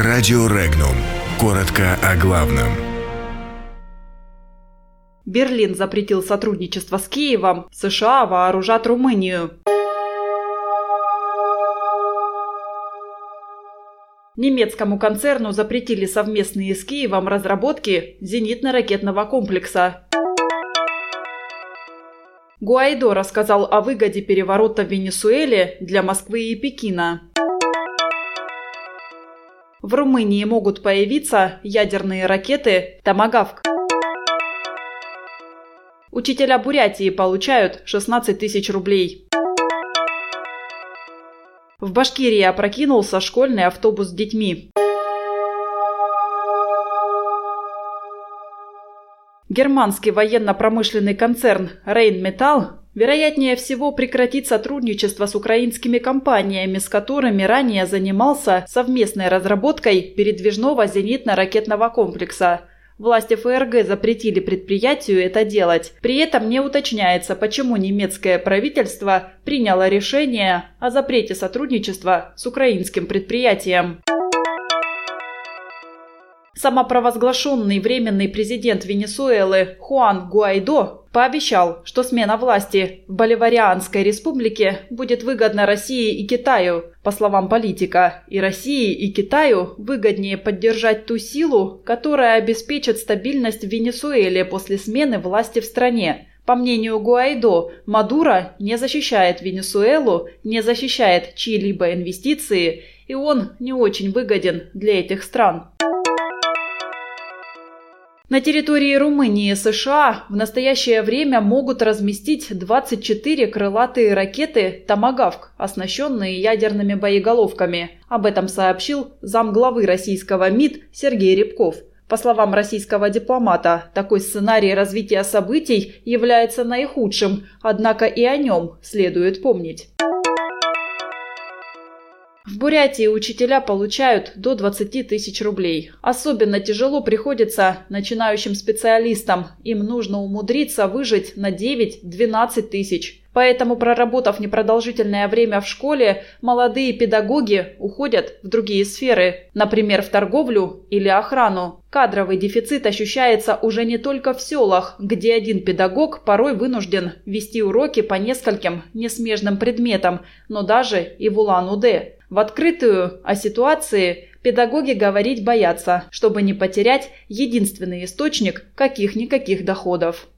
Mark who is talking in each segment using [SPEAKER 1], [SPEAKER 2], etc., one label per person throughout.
[SPEAKER 1] Радио Регнум. Коротко о главном.
[SPEAKER 2] Берлин запретил сотрудничество с Киевом. США вооружат Румынию. Немецкому концерну запретили совместные с Киевом разработки зенитно-ракетного комплекса. Гуайдо рассказал о выгоде переворота в Венесуэле для Москвы и Пекина. В Румынии могут появиться ядерные ракеты «Томагавк». Учителя Бурятии получают 16 тысяч рублей. В Башкирии опрокинулся школьный автобус с детьми. Германский военно-промышленный концерн Rheinmetall вероятнее всего прекратит сотрудничество с украинскими компаниями, с которыми ранее занимался совместной разработкой передвижного зенитно-ракетного комплекса – Власти ФРГ запретили предприятию это делать. При этом не уточняется, почему немецкое правительство приняло решение о запрете сотрудничества с украинским предприятием. Самопровозглашенный временный президент Венесуэлы Хуан Гуайдо пообещал, что смена власти в Боливарианской республике будет выгодна России и Китаю. По словам политика, и России, и Китаю выгоднее поддержать ту силу, которая обеспечит стабильность в Венесуэле после смены власти в стране. По мнению Гуайдо, Мадуро не защищает Венесуэлу, не защищает чьи-либо инвестиции, и он не очень выгоден для этих стран. На территории Румынии и США в настоящее время могут разместить 24 крылатые ракеты «Томагавк», оснащенные ядерными боеголовками. Об этом сообщил замглавы российского МИД Сергей Рябков. По словам российского дипломата, такой сценарий развития событий является наихудшим, однако и о нем следует помнить. В Бурятии учителя получают до 20 тысяч рублей. Особенно тяжело приходится начинающим специалистам. Им нужно умудриться выжить на 9-12 тысяч. Поэтому, проработав непродолжительное время в школе, молодые педагоги уходят в другие сферы, например, в торговлю или охрану. Кадровый дефицит ощущается уже не только в селах, где один педагог порой вынужден вести уроки по нескольким несмежным предметам, но даже и в Улан-Удэ. В открытую о ситуации педагоги говорить боятся, чтобы не потерять единственный источник каких-никаких доходов.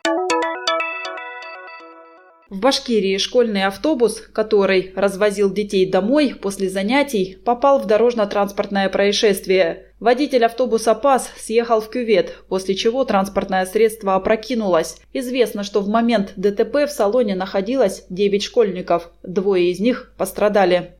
[SPEAKER 2] В Башкирии школьный автобус, который развозил детей домой после занятий, попал в дорожно-транспортное происшествие. Водитель автобуса ПАС съехал в кювет, после чего транспортное средство опрокинулось. Известно, что в момент ДТП в салоне находилось 9 школьников. Двое из них пострадали.